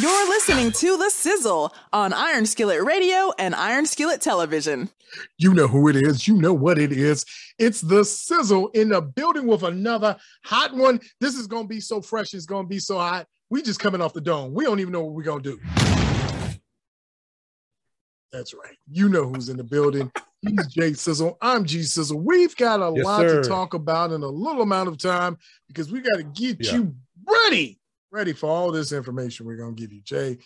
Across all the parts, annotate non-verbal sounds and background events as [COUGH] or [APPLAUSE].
You're listening to The Sizzle on Iron Skillet Radio and Iron Skillet Television. You know who it is. You know what it is. It's The Sizzle in the building with another hot one. This is going to be so fresh. It's going to be so hot. We just coming off the dome. We don't even know what we're going to do. That's right. You know who's in the building. He's Jay Sizzle. I'm G Sizzle. We've got a Yes, lot sir. to talk about in a little amount of time because we got to get Yeah. you ready, ready for all this information we're going to give you. Jay,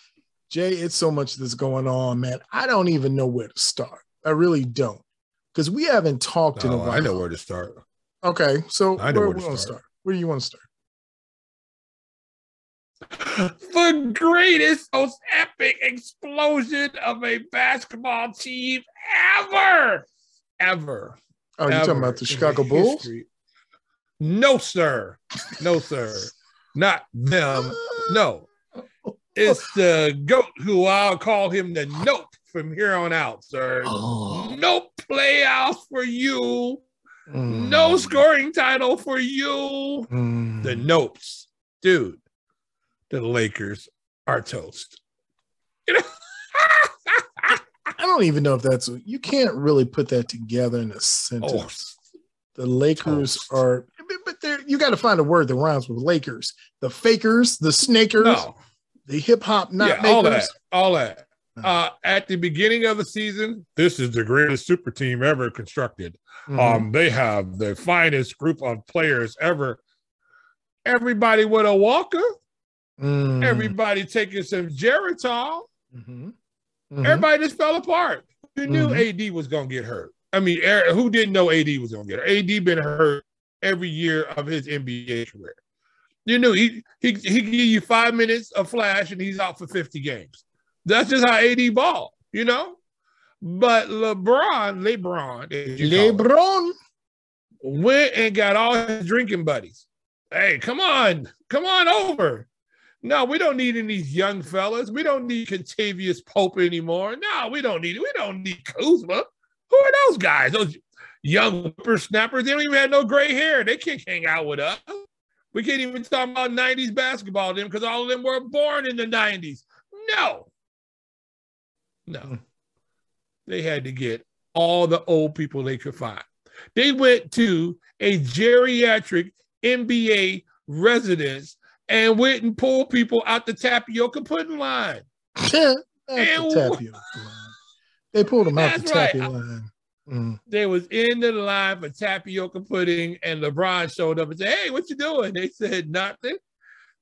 Jay, it's so much that's going on, man. I don't even know where to start. I really don't because we haven't talked in a while. I know where to start. Okay, so I know where, where to want to start. start? Where do you want to start? [GASPS] the greatest, most epic explosion of a basketball team ever, ever. Oh, you're talking about the in Chicago Bulls? history. No, sir. No, sir. Not them. No. It's the GOAT who I'll call him the Nope from here on out, sir. Oh. No playoffs for you. Mm. No scoring title for you. Mm. The Nopes. Dude, the Lakers are toast. You know? I don't even know if that's you can't really put that together in a sentence. oh, The Lakers Toast. are, but- there you got to find a word that rhymes with Lakers. The fakers, the snakers, no. the hip hop not yeah, all that. All that. Uh, at the beginning of the season, this is the greatest super team ever constructed. Mhm. Um, they have the finest group of players ever. Everybody with a walker, Mm. everybody taking some Geritol. Mhm. Mhm. Everybody just fell apart. You knew Mhm. AD was gonna get hurt. I mean, who didn't know AD was gonna get hurt? AD been hurt every year of his NBA career. You knew he he he give you five minutes of flash and he's out for 50 games. That's just how AD ball, you know. But LeBron, LeBron, LeBron. went and got all his drinking buddies. Hey, come on, come on over. No, we don't need any young fellas. We don't need Kentavious Pope anymore. No, we don't need it. We don't need Kuzma. Who are those guys? Those young whippersnappers. They don't even have no gray hair. They can't hang out with us. We can't even talk about 90s basketball then because all of them were born in the 90s. No. No. Mm. They had to get all the old people they could find. They went to a geriatric NBA residence and went and pulled people out the tapioca pudding line. [LAUGHS] And the tapioca line. They pulled them out the That's right. tapioca line. Mm. They was in the line for tapioca pudding, and LeBron showed up and said, "Hey, what you doing?" They said, "Nothing."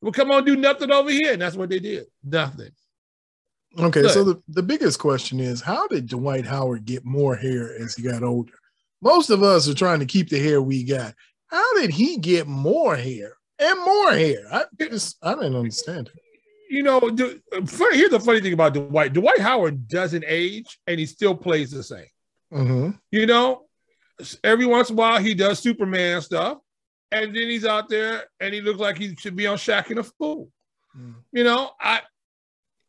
Well, come on, do nothing over here, and that's what they did. Nothing. Okay, so the, the biggest question is how did Dwight Howard get more hair as he got older? Most of us are trying to keep the hair we got. How did he get more hair and more hair? I just I didn't understand it. You know, here's the funny thing about Dwight. Dwight Howard doesn't age, and he still plays the same. Hmm You know, every once in a while he does Superman stuff, and then he's out there and he looks like he should be on Shaqtin' a Fool. Mm. You know, I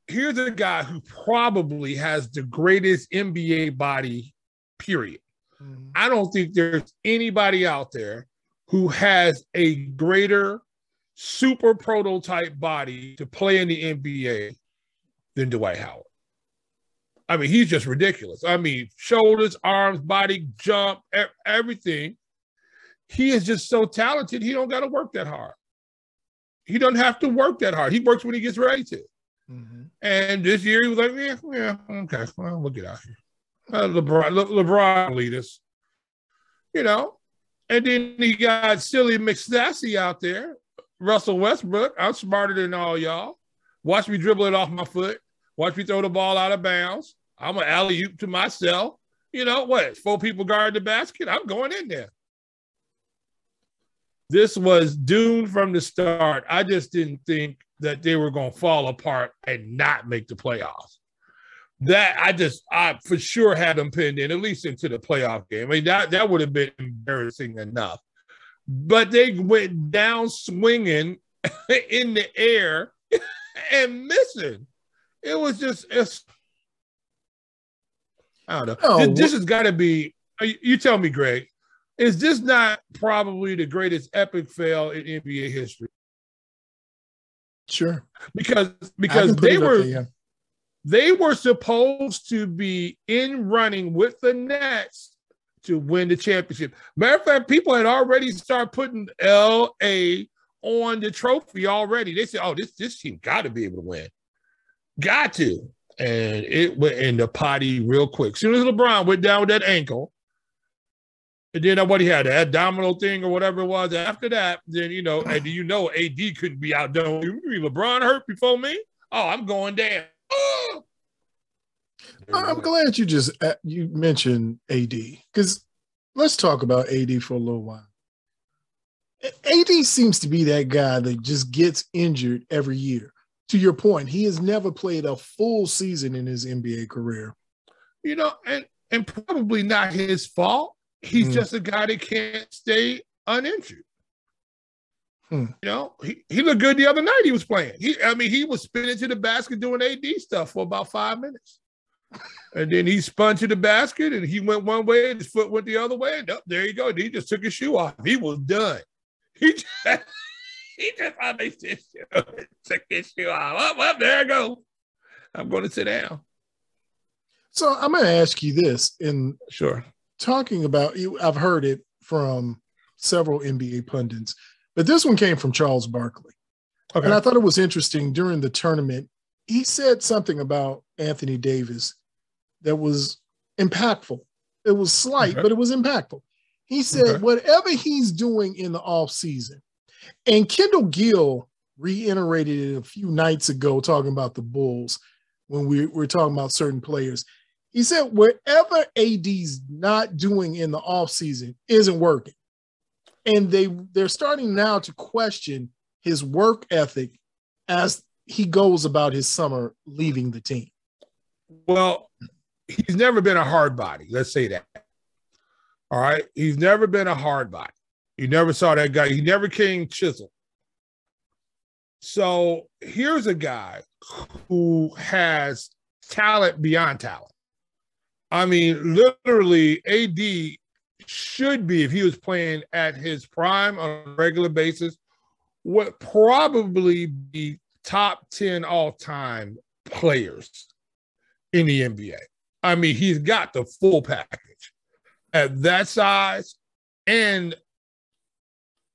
here's a guy who probably has the greatest NBA body, period. Mhm. I don't think there's anybody out there who has a greater super prototype body to play in the NBA than Dwight Howard. I mean, he's just ridiculous. I mean, shoulders, arms, body, jump, e- everything. He is just so talented. He don't got to work that hard. He doesn't have to work that hard. He works when he gets ready to. Mhm. And this year he was like, yeah, yeah, okay, well, we'll get out here. Uh, LeBron, Le- LeBron lead us, you know. And then he got silly McStassy out there, Russell Westbrook. I'm smarter than all y'all. Watch me dribble it off my foot. Watch me throw the ball out of bounds. I'm an alley oop to myself. You know what? Four people guard the basket. I'm going in there. This was doomed from the start. I just didn't think that they were going to fall apart and not make the playoffs. That I just, I for sure had them pinned in at least into the playoff game. I mean, that that would have been embarrassing enough. But they went down swinging [LAUGHS] in the air [LAUGHS] and missing. It was just, it's, I don't know. Oh, this, this has got to be. Uh, you you tell me, Greg. Is this not probably the greatest epic fail in NBA history? Sure. Because because they were there, yeah. they were supposed to be in running with the Nets to win the championship. Matter of fact, people had already started putting LA on the trophy already. They said, "Oh, this this team got to be able to win, got to." And it went in the potty real quick. soon as LeBron went down with that ankle, and then what he had, that abdominal thing or whatever it was. After that, then you know, and you know, AD couldn't be outdone. You LeBron hurt before me? Oh, I'm going down. Oh! [GASPS] I'm glad you just uh, you mentioned AD because let's talk about AD for a little while. AD seems to be that guy that just gets injured every year. To your point, he has never played a full season in his NBA career. You know, and and probably not his fault. He's Mm. just a guy that can't stay uninjured. Hmm. You know, he, he looked good the other night he was playing. He I mean, he was spinning to the basket doing AD stuff for about five minutes. And then he spun to the basket and he went one way and his foot went the other way. And up there you go. He just took his shoe off. He was done. He [LAUGHS] just he just unlaced his shoe, took his shoe off. Up, up, there I go. I'm going to sit down. So I'm going to ask you this in Sure. talking about you. I've heard it from several NBA pundits, but this one came from Charles Barkley. Okay. And I thought it was interesting during the tournament. He said something about Anthony Davis that was impactful. It was slight, Okay. but it was impactful. He said, Okay. whatever he's doing in the offseason, and Kendall Gill reiterated it a few nights ago, talking about the Bulls when we were talking about certain players. He said, whatever AD's not doing in the offseason isn't working. And they they're starting now to question his work ethic as he goes about his summer leaving the team. Well, he's never been a hard body. Let's say that. All right. He's never been a hard body. You never saw that guy. He never came chisel. So here's a guy who has talent beyond talent. I mean, literally, AD should be, if he was playing at his prime on a regular basis, would probably be top 10 all time players in the NBA. I mean, he's got the full package at that size and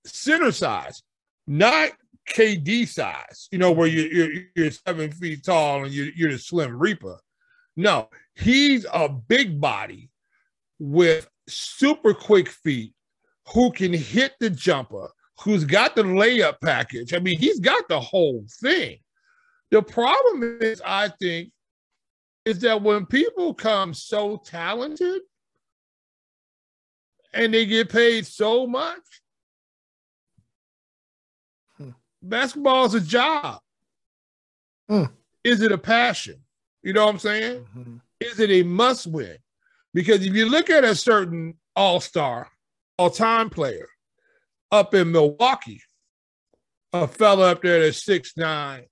center size, not KD size, you know, where you, you're, you're seven feet tall and you, you're the slim reaper. No, he's a big body with super quick feet who can hit the jumper, who's got the layup package. I mean, he's got the whole thing. The problem is, I think, is that when people come so talented and they get paid so much, basketball is a job. Hmm. Is it a passion? You know what I'm saying? Is it a must win? Because if you look at a certain all star, all time player up in Milwaukee, a fella up there that's 6'9,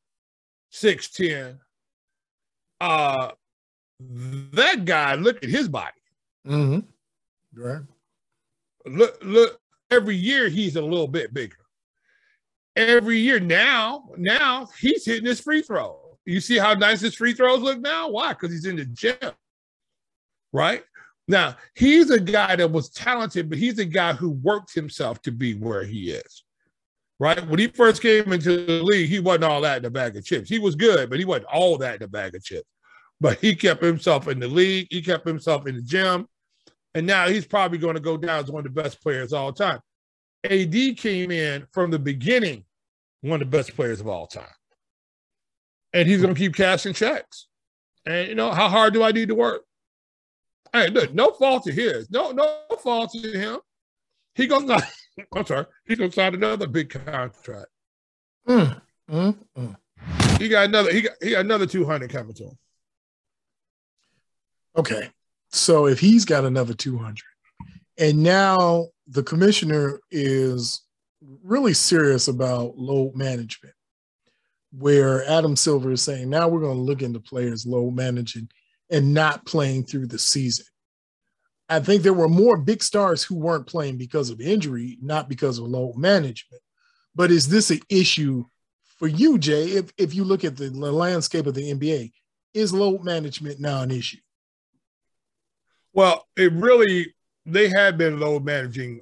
6'10, uh, that guy, look at his body. Mm-hmm. Right. Look, look, every year he's a little bit bigger. Every year now, now he's hitting his free throw. You see how nice his free throws look now? Why? Because he's in the gym. Right? Now, he's a guy that was talented, but he's a guy who worked himself to be where he is. Right? When he first came into the league, he wasn't all that in a bag of chips. He was good, but he wasn't all that in a bag of chips. But he kept himself in the league, he kept himself in the gym, and now he's probably going to go down as one of the best players all time. AD came in from the beginning, one of the best players of all time. And he's going to keep cashing checks. And you know, how hard do I need to work? Hey, look, no fault of his. No, no fault to him. He gonna [LAUGHS] I'm sorry, he's gonna sign another big contract. Mm, mm, mm. He got another, he got he got another 200 coming to him. Okay. So if he's got another 200, and now the commissioner is really serious about load management, where Adam Silver is saying, now we're going to look into players load managing and not playing through the season. I think there were more big stars who weren't playing because of injury, not because of load management. But is this an issue for you, Jay, if if you look at the landscape of the NBA, is load management now an issue? Well, it really they had been load managing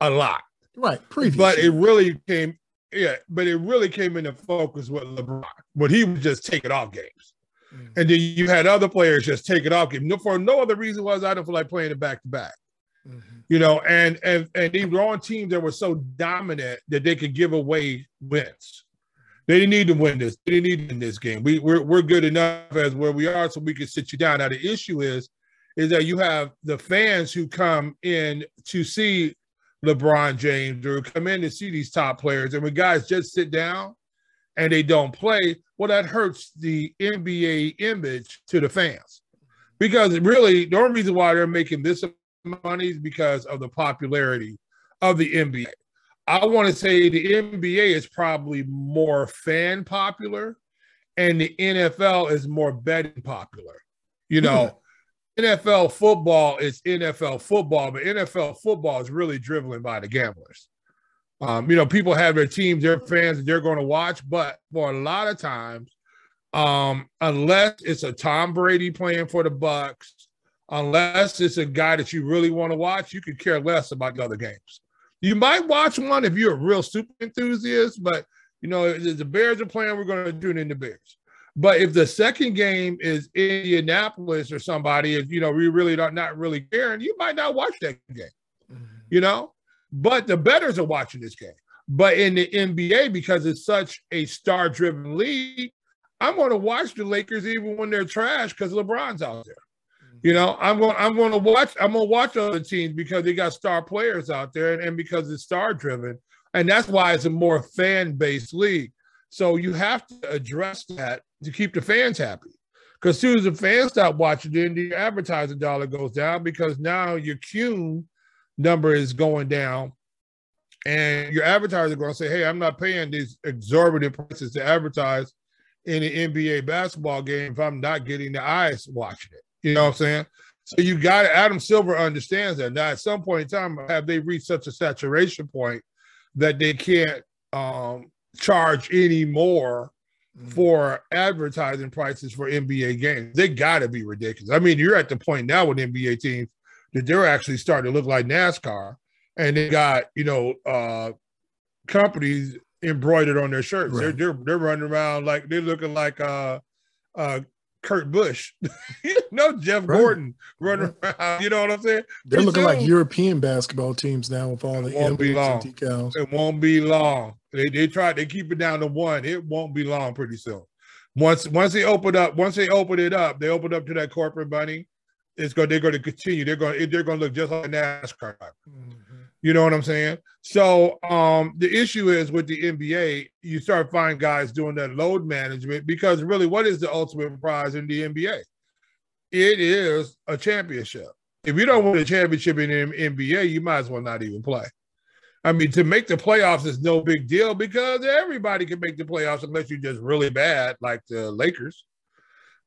a lot. Right. Previous. But it really came, yeah, but it really came into focus with LeBron when he was just taking off games. Mm-hmm. And then you had other players just take it off game. For no other reason was I don't feel like playing it back to back. Mm-hmm. You know, and and and they were on teams that were so dominant that they could give away wins. They didn't need to win this. They didn't need to win this game. We we're, we're good enough as where we are, so we can sit you down. Now the issue is, is that you have the fans who come in to see LeBron James or come in to see these top players, and when guys just sit down and they don't play, well, that hurts the NBA image to the fans. Because really, the only reason why they're making this money is because of the popularity of the NBA. I want to say the NBA is probably more fan popular, and the NFL is more betting popular. You hmm. know, NFL football is NFL football, but NFL football is really driven by the gamblers. Um, you know, people have their teams, their fans, that they're going to watch, but for a lot of times, um, unless it's a Tom Brady playing for the Bucs, unless it's a guy that you really want to watch, you could care less about the other games. You might watch one if you're a real super enthusiast, but you know, the Bears are playing, we're going to tune in the Bears. But if the second game is Indianapolis or somebody, if you know we really not not really caring, you might not watch that game. Mm-hmm. You know, but the betters are watching this game. But in the NBA, because it's such a star-driven league, I'm going to watch the Lakers even when they're trash because LeBron's out there. Mm-hmm. You know, I'm going. I'm going to watch. I'm going to watch other teams because they got star players out there, and, and because it's star driven, and that's why it's a more fan based league. So you have to address that to keep the fans happy. Because as soon as the fans stop watching, then the advertising dollar goes down because now your Q number is going down. And your advertisers are going to say, hey, I'm not paying these exorbitant prices to advertise in an NBA basketball game if I'm not getting the eyes watching it. You know what I'm saying? So you got it. Adam Silver understands that. Now, at some point in time, have they reached such a saturation point that they can't um, charge any more mm. for advertising prices for NBA games. They got to be ridiculous. I mean, you're at the point now with NBA teams that they're actually starting to look like NASCAR, and they got you know uh, companies embroidered on their shirts. Right. They're, they're they're running around like they're looking like uh, uh, Kurt Busch, [LAUGHS] no Jeff right. Gordon running around. You know what I'm saying? They're looking like European basketball teams now with all the won't be long. decals. It won't be long. They they try to keep it down to one. It won't be long pretty soon. Once once they open up, once they open it up, they open up to that corporate money. It's going. They're going to continue. They're going. They're going to look just like NASCAR. Mm-hmm. You know what I'm saying? So um, the issue is with the NBA, you start finding guys doing that load management because really, what is the ultimate prize in the NBA? It is a championship. If you don't win a championship in the NBA, you might as well not even play. I mean, to make the playoffs is no big deal because everybody can make the playoffs unless you're just really bad, like the Lakers.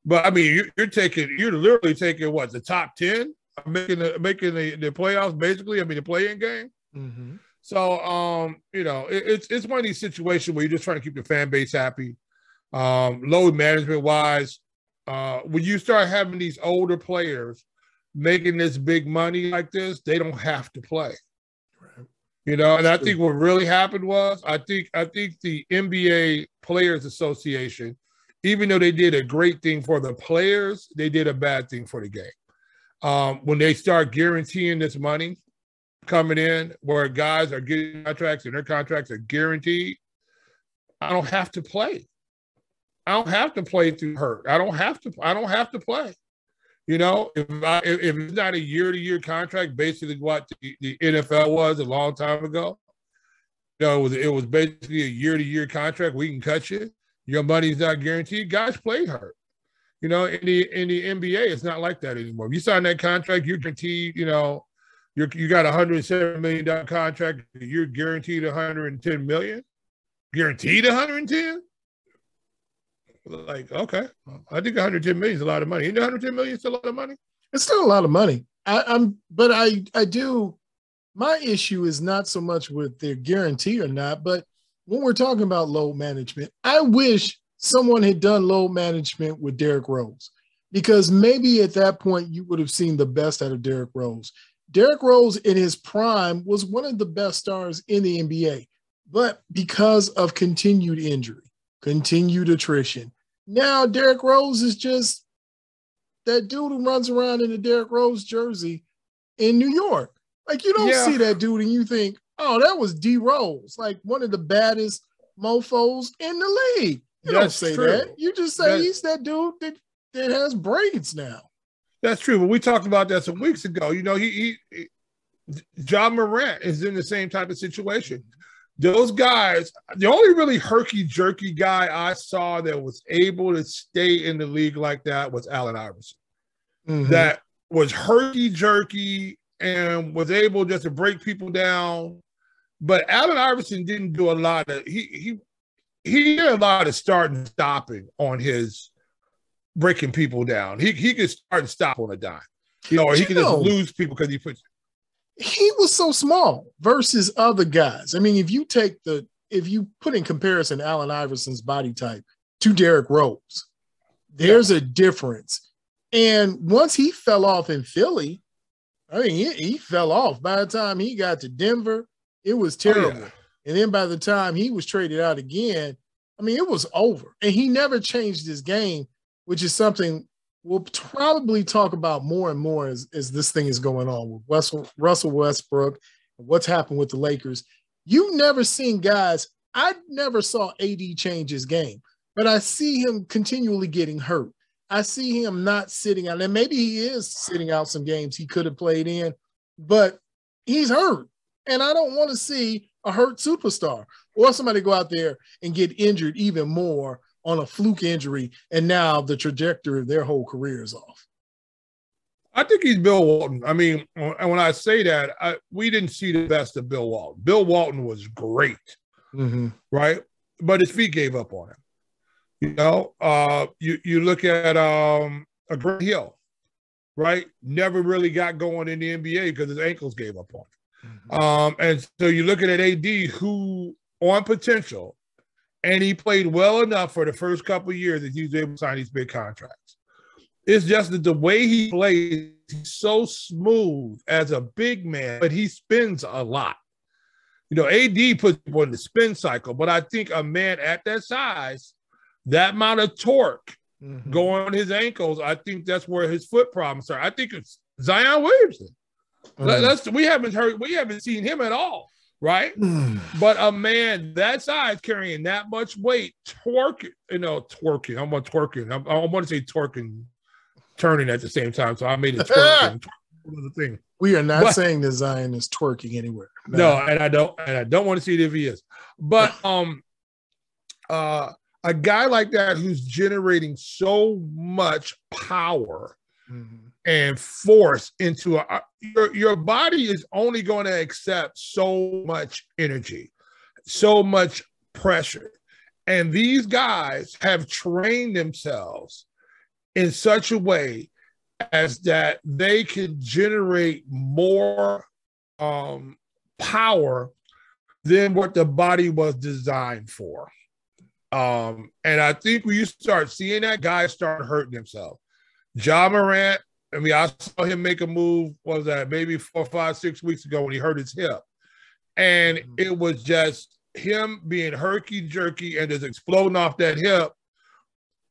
But I mean, you're, taking, you're literally taking what the top ten making the making the, the playoffs basically. I mean the play-in game. Mm-hmm. So um, you know, it, it's it's one of these situations where you're just trying to keep the fan base happy. Um, load management wise, uh, when you start having these older players making this big money like this, they don't have to play. Right. You know, and I think what really happened was I think I think the NBA Players Association, even though they did a great thing for the players, they did a bad thing for the game um, when they start guaranteeing this money coming in, where guys are getting contracts and their contracts are guaranteed, I don't have to play. I don't have to play through hurt. I don't have to. I don't have to play. You know, if I, if it's not a year to year contract, basically what the, the, NFL was a long time ago. You know, it was it was basically a year to year contract. We can cut you. Your money's not guaranteed. Guys played hurt. You know, in the in the NBA, it's not like that anymore. If you sign that contract, you're guaranteed. You know, you you got a hundred seven million dollar contract. You're guaranteed 110 million. Guaranteed 110. Like, okay, I think 110 million is a lot of money. Isn't 110 million still a lot of money? It's still a lot of money. I, I'm, but I I do. My issue is not so much with their guarantee or not, but when we're talking about load management, I wish someone had done load management with Derrick Rose because maybe at that point you would have seen the best out of Derrick Rose. Derrick Rose in his prime was one of the best stars in the NBA, but because of continued injury, continued attrition, now Derrick Rose is just that dude who runs around in a Derrick Rose jersey in New York. Like you don't yeah. see that dude and you think, oh, that was D Rose, like one of the baddest mofos in the league. You That's don't say true. that. You just say That's, he's that dude that, that has braids now. That's true. But we talked about that some weeks ago. You know, he, he, he Ja Morant is in the same type of situation. Those guys, the only really herky jerky guy I saw that was able to stay in the league like that was Allen Iverson. Mm-hmm. That was herky jerky and was able just to break people down. But Allen Iverson didn't do a lot of he he he did a lot of starting and stopping on his breaking people down. He he could start and stop on a dime. You know, or he could just lose people because he puts he was so small versus other guys. I mean, if you take the if you put in comparison Allen Iverson's body type to Derrick Rose, there's yeah. a difference. And once he fell off in Philly, I mean, he, he, fell off. By the time he got to Denver, it was terrible. Oh, yeah. And then by the time he was traded out again, I mean, it was over. And he never changed his game, which is something we'll probably talk about more and more as, as this thing is going on with Russell, Russell Westbrook and what's happened with the Lakers. You've never seen guys, I never saw AD change his game, but I see him continually getting hurt. I see him not sitting out, and maybe he is sitting out some games he could have played in, but he's hurt. And I don't want to see a hurt superstar or somebody go out there and get injured even more on a fluke injury, and now the trajectory of their whole career is off. I think he's Bill Walton. I mean, and when I say that, I, we didn't see the best of Bill Walton. Bill Walton was great, mm-hmm. right? But his feet gave up on him. You know, uh, you you look at um, a Grant Hill, right? Never really got going in the NBA because his ankles gave up on him. Mm-hmm. Um, and so you're looking at AD, who on potential and he played well enough for the first couple years that he was able to sign these big contracts. It's just that the way he plays, he's so smooth as a big man, but he spins a lot. You know, AD puts people in the spin cycle, but I think a man at that size, that amount of torque mm-hmm. going on his ankles, I think that's where his foot problems are. I think it's Zion Williamson. Mm-hmm. That's we haven't heard, we haven't seen him at all right? [SIGHS] but a man that size carrying that much weight, twerking, you know, twerking. I'm on twerking. I'm, I want to say twerking, turning at the same time. So I made it twerking. [LAUGHS] the thing. We are not but, saying the Zion is twerking anywhere. No. no, and I don't, and I don't want to see it if he is. But [LAUGHS] um, uh, a guy like that who's generating so much power. Mm-hmm and force into a your, your body is only going to accept so much energy so much pressure and these guys have trained themselves in such a way as that they can generate more um, power than what the body was designed for. Um, and I think when you start seeing that, guys start hurting themselves. Ja Morant I mean, I saw him make a move. was that maybe four, five, six weeks ago when he hurt his hip, and mm-hmm. it was just him being herky jerky and just exploding off that hip,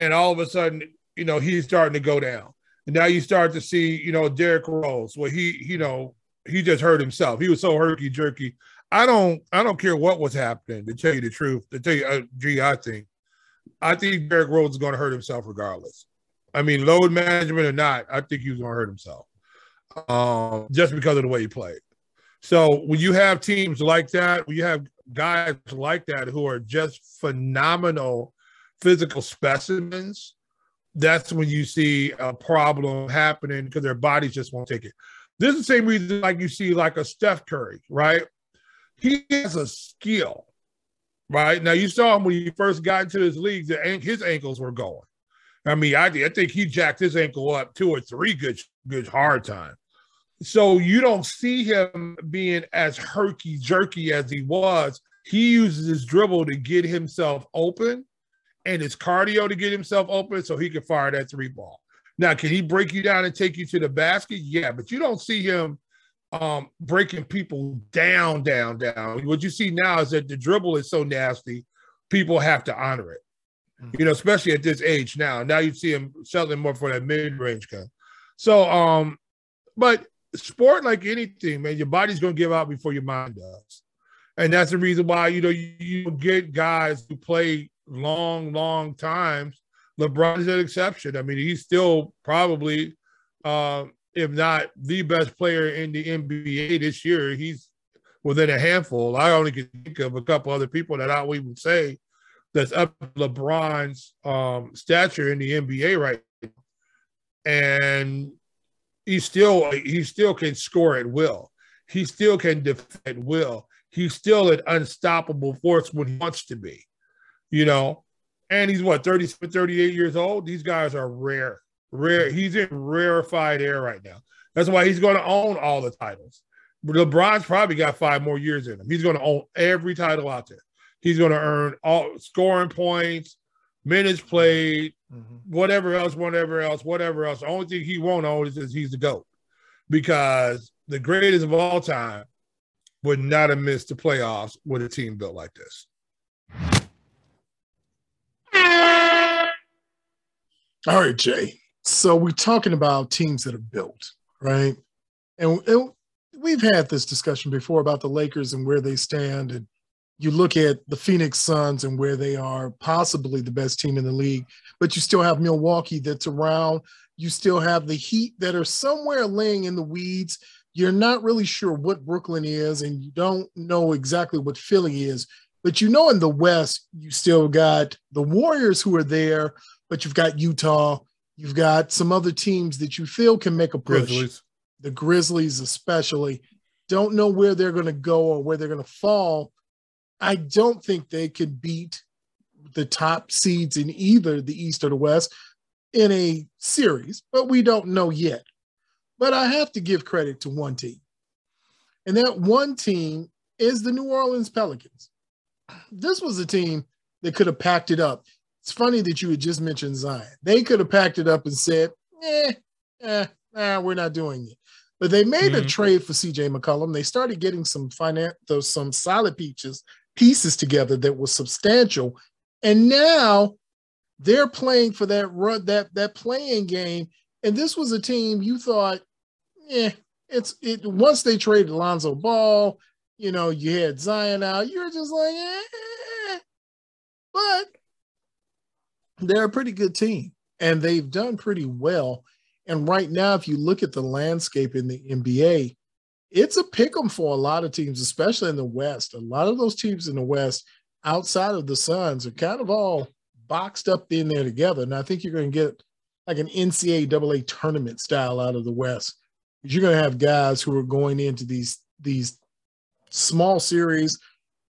and all of a sudden, you know, he's starting to go down. And now you start to see, you know, Derrick Rose, where he, you know, he just hurt himself. He was so herky jerky. I don't, I don't care what was happening. To tell you the truth, to tell you, uh, gee, I think, I think Derrick Rose is going to hurt himself regardless. I mean, load management or not, I think he was going to hurt himself um, just because of the way he played. So when you have teams like that, when you have guys like that who are just phenomenal physical specimens, that's when you see a problem happening because their bodies just won't take it. This is the same reason like you see like a Steph Curry, right? He has a skill, right? Now you saw him when he first got into this league, his ankles were going. I mean, I, I think he jacked his ankle up two or three good good hard time. So you don't see him being as herky jerky as he was. he uses his dribble to get himself open and his cardio to get himself open so he can fire that three ball. Now, can he break you down and take you to the basket? Yeah, but you don't see him um, breaking people down, down, down. What you see now is that the dribble is so nasty, people have to honor it. You know, especially at this age now. Now you see him settling more for that mid-range gun. So, um, but sport like anything, man, your body's gonna give out before your mind does. And that's the reason why you know you, you get guys who play long, long times. LeBron is an exception. I mean, he's still probably, uh, if not the best player in the NBA this year. He's within a handful. I only can think of a couple other people that I would even say that's up LeBron's um, stature in the NBA right now. And he still he still can score at will. He still can defend will. He's still an unstoppable force when he wants to be you know, and he's what 30, 38 years old. These guys are rare, rare. He's in rarefied air right now. That's why he's going to own all the titles. LeBron's probably got five more years in him. He's going to own every title out there. He's going to earn all scoring points, minutes played, mm-hmm. whatever else, whatever else, whatever else. The only thing he won't own is, is he's the GOAT because the greatest of all time would not have missed the playoffs with a team built like this. All right, Jay. So we're talking about teams that are built, right? And, and, we've had this discussion before about the Lakers and where they stand. And you look at the Phoenix Suns and where they are possibly the best team in the league, but you still have Milwaukee that's around. You still have the Heat that are somewhere laying in the weeds. You're not really sure what Brooklyn is, and you don't know exactly what Philly is. But you know, in the West, you still got the Warriors who are there, but you've got Utah, you've got some other teams that you feel can make a push. Grizzlies. The Grizzlies, especially, don't know where they're going to go or where they're going to fall. I don't think they could beat the top seeds in either the East or the West in a series, but we don't know yet. But I have to give credit to one team. And that one team is the New Orleans Pelicans. This was a team that could have packed it up. It's funny that you had just mentioned Zion. They could have packed it up and said, eh, eh, nah, we're not doing it. But they made mm-hmm. a trade for CJ McCollum. They started getting some finance, some solid pieces, pieces together that was substantial. And now they're playing for that run, that that play-in game. And this was a team you thought, yeah, it's it once they traded Lonzo Ball, you know, you had Zion out, you're just like, eh. But they're a pretty good team and they've done pretty well. And right now, if you look at the landscape in the NBA, it's a pick 'em for a lot of teams, especially in the West. A lot of those teams in the West, outside of the Suns, are kind of all boxed up in there together. And I think you're going to get like an NCAA tournament style out of the West. You're going to have guys who are going into these these small series,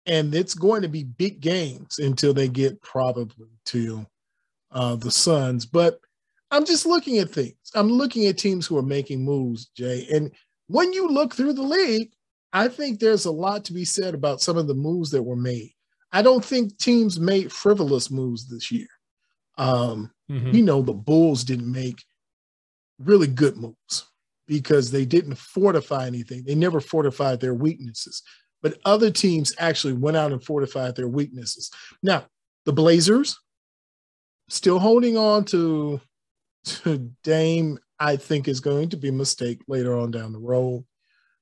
and it's going to be big games until they get probably to uh, the Suns. But I'm just looking at things. I'm looking at teams who are making moves, Jay. And when you look through the league, I think there's a lot to be said about some of the moves that were made. I don't think teams made frivolous moves this year. Um, mm-hmm. You know, the Bulls didn't make really good moves because they didn't fortify anything. They never fortified their weaknesses. But other teams actually went out and fortified their weaknesses. Now, the Blazers, still holding on to to Dame, I think is going to be a mistake later on down the road.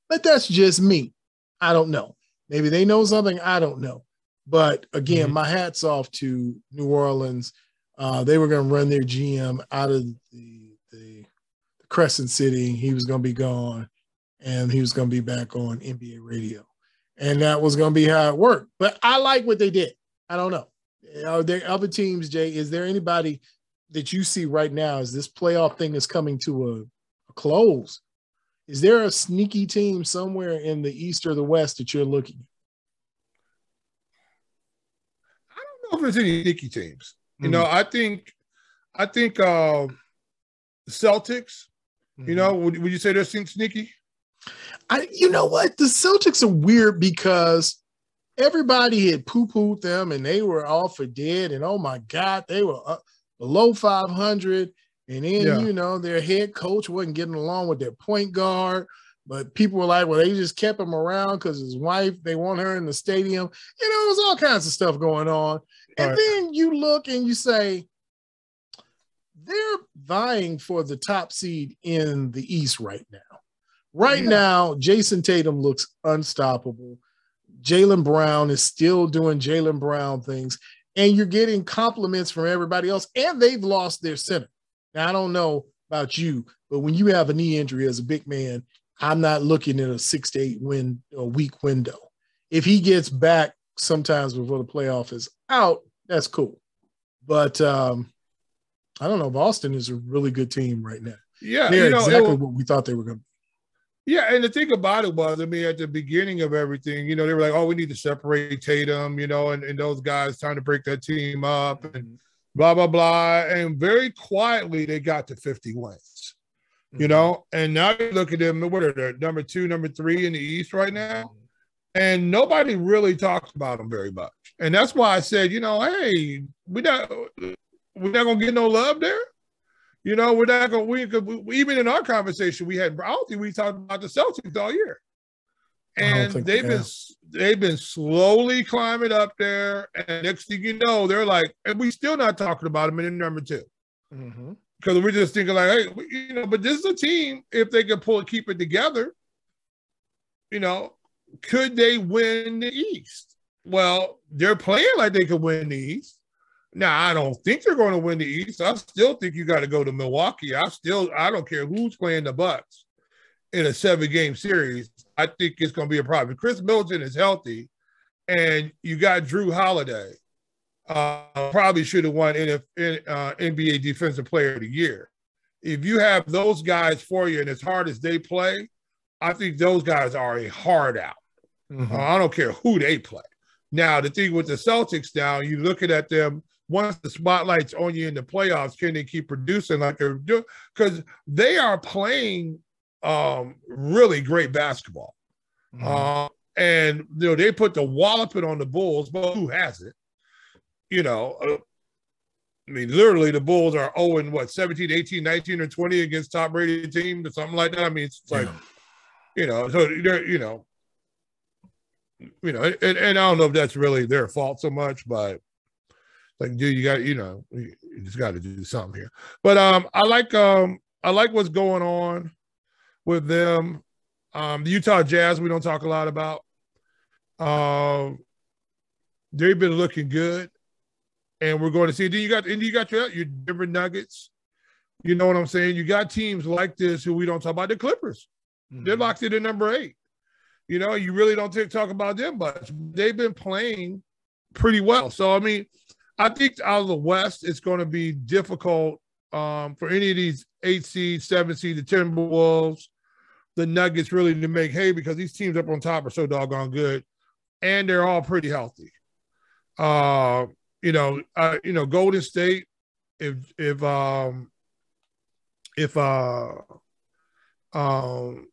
But that's just me. I don't know. Maybe they know something I don't know. But again, mm-hmm. my hats off to New Orleans. Uh, they were going to run their GM out of the, the, the Crescent City. He was going to be gone, and he was going to be back on NBA radio, and that was going to be how it worked. But I like what they did. I don't know are there other teams, Jay? Is there anybody that you see right now as this playoff thing is coming to a, a close? Is there a sneaky team somewhere in the East or the West that you're looking at? I don't know if there's any sneaky teams. You mm-hmm. know, I think, I think uh, Celtics. Mm-hmm. You know, would, would you say they're sneaky? I, you know what, the Celtics are weird because everybody had poo-pooed them and they were all for dead. And oh my God, they were up below 500. And then, yeah. you know, their head coach wasn't getting along with their point guard. But people were like, well, they just kept him around because his wife, they want her in the stadium. You know, there's all kinds of stuff going on. And right. then you look and you say, they're vying for the top seed in the East right now. Right yeah. now, Jayson Tatum looks unstoppable. Jaylen Brown is still doing Jaylen Brown things, and you're getting compliments from everybody else, and they've lost their center. Now, I don't know about you, but when you have a knee injury as a big man, I'm not looking at a six to eight win a week window. If he gets back sometimes before the playoff is out, that's cool. But um, I don't know. Boston is a really good team right now. Yeah, they're you know, exactly what we thought they were going to be. Yeah, and the thing about it was, I mean, at the beginning of everything, you know, they were like, "Oh, we need to separate Tatum," you know, and, and those guys trying to break that team up and blah blah blah. And very quietly, they got to 50 wins, you mm-hmm. know. And now you look at them, what are they? Number two, number three in the East right now, mm-hmm. and nobody really talks about them very much. And that's why I said, you know, hey, we not we're not gonna get no love there. You know, we're not going. We could we, even in our conversation we had. I don't think we talked about the Celtics all year, and think, they've yeah. been they've been slowly climbing up there. And next thing you know, they're like, and we still not talking about them in number 2 mm-hmm. because we're just thinking like, hey, you know, but this is a team if they can pull it, keep it together. You know, could they win the East? Well, they're playing like they could win the East. Now I don't think they're going to win the East. I still think you got to go to Milwaukee. I still I don't care who's playing the Bucks in a seven game series. I think it's going to be a problem. Khris Middleton is healthy, and you got Jrue Holiday. Uh, probably should have won NF, uh, NBA Defensive Player of the Year. If you have those guys for you, and as hard as they play, I think those guys are a hard out. Mm-hmm. Uh, I don't care who they play. Now the thing with the Celtics, now you looking at them once the spotlight's on you in the playoffs, can they keep producing like they're doing? Because they are playing um, really great basketball. Mm-hmm. Uh, and you know, they put the walloping on the Bulls, but who has it? You know, uh, I mean, literally the Bulls are 0 and what 17, 18, 19, or 20 against top rated teams or something like that. I mean, it's like, yeah. you know, so they're, you know, you know, and, and I don't know if that's really their fault so much, but like, dude, you got, you know, you just got to do something here. But um, I like um, I like what's going on with them. Um, the Utah Jazz, we don't talk a lot about. Um, they've been looking good, and we're going to see. Then you got, and you got your your Denver Nuggets. You know what I'm saying? You got teams like this who we don't talk about. The Clippers, mm-hmm. they're locked in at number eight. You know, you really don't talk about them much. They've been playing pretty well. So I mean, I think out of the West, it's going to be difficult um, for any of these eight seed, seven seed, the Timberwolves, the Nuggets really to make hay because these teams up on top are so doggone good, and they're all pretty healthy. Uh, you know, uh, you know, Golden State, if if um if uh um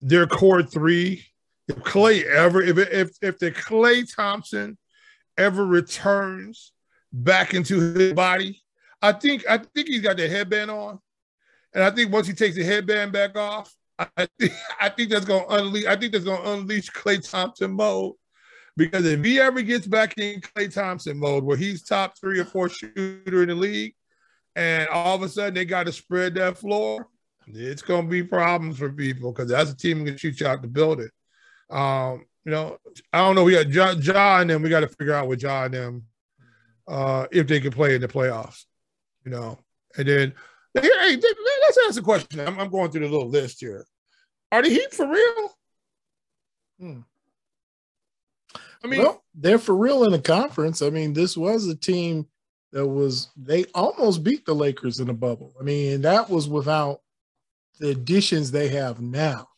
their core three, if Klay ever if if if the Klay Thompson ever returns back into his body, I think I think he's got the headband on, and I think once he takes the headband back off, I think [LAUGHS] I think that's gonna unleash. I think that's gonna unleash Klay Thompson mode. Because if he ever gets back in Klay Thompson mode, where he's top three or four shooter in the league, and all of a sudden they got to spread that floor, it's gonna be problems for people because that's a team that can shoot you out the building. Um, you know, I don't know. We got John, John and them. We got to figure out with John and them uh, if they can play in the playoffs. You know, and then hey, let's ask a question. I'm, I'm, going through the little list here. Are the Heat for real? Hmm. I mean, well, they're for real in the conference. I mean, this was a team that was they almost beat the Lakers in the bubble. I mean, that was without the additions they have now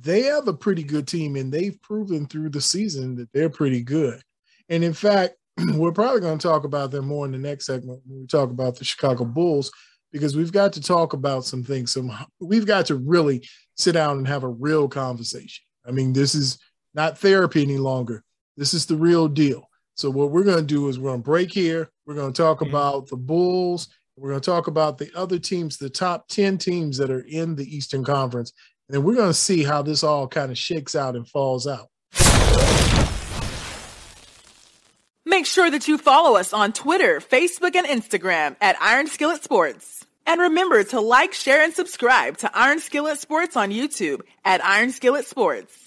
they have a pretty good team and they've proven through the season that they're pretty good. And in fact, [CLEARS THROAT] we're probably going to talk about them more in the next segment when we talk about the Chicago Bulls because we've got to talk about some things. Some we've got to really sit down and have a real conversation. I mean, this is not therapy any longer. This is the real deal. So what we're going to do is we're going to break here. We're going to talk about the Bulls. We're going to talk about the other teams, the top 10 teams that are in the Eastern Conference. And we're going to see how this all kind of shakes out and falls out. Make sure that you follow us on Twitter, Facebook, and Instagram at Iron Skillet Sports. And remember to like, share, and subscribe to Iron Skillet Sports on YouTube at Iron Skillet Sports.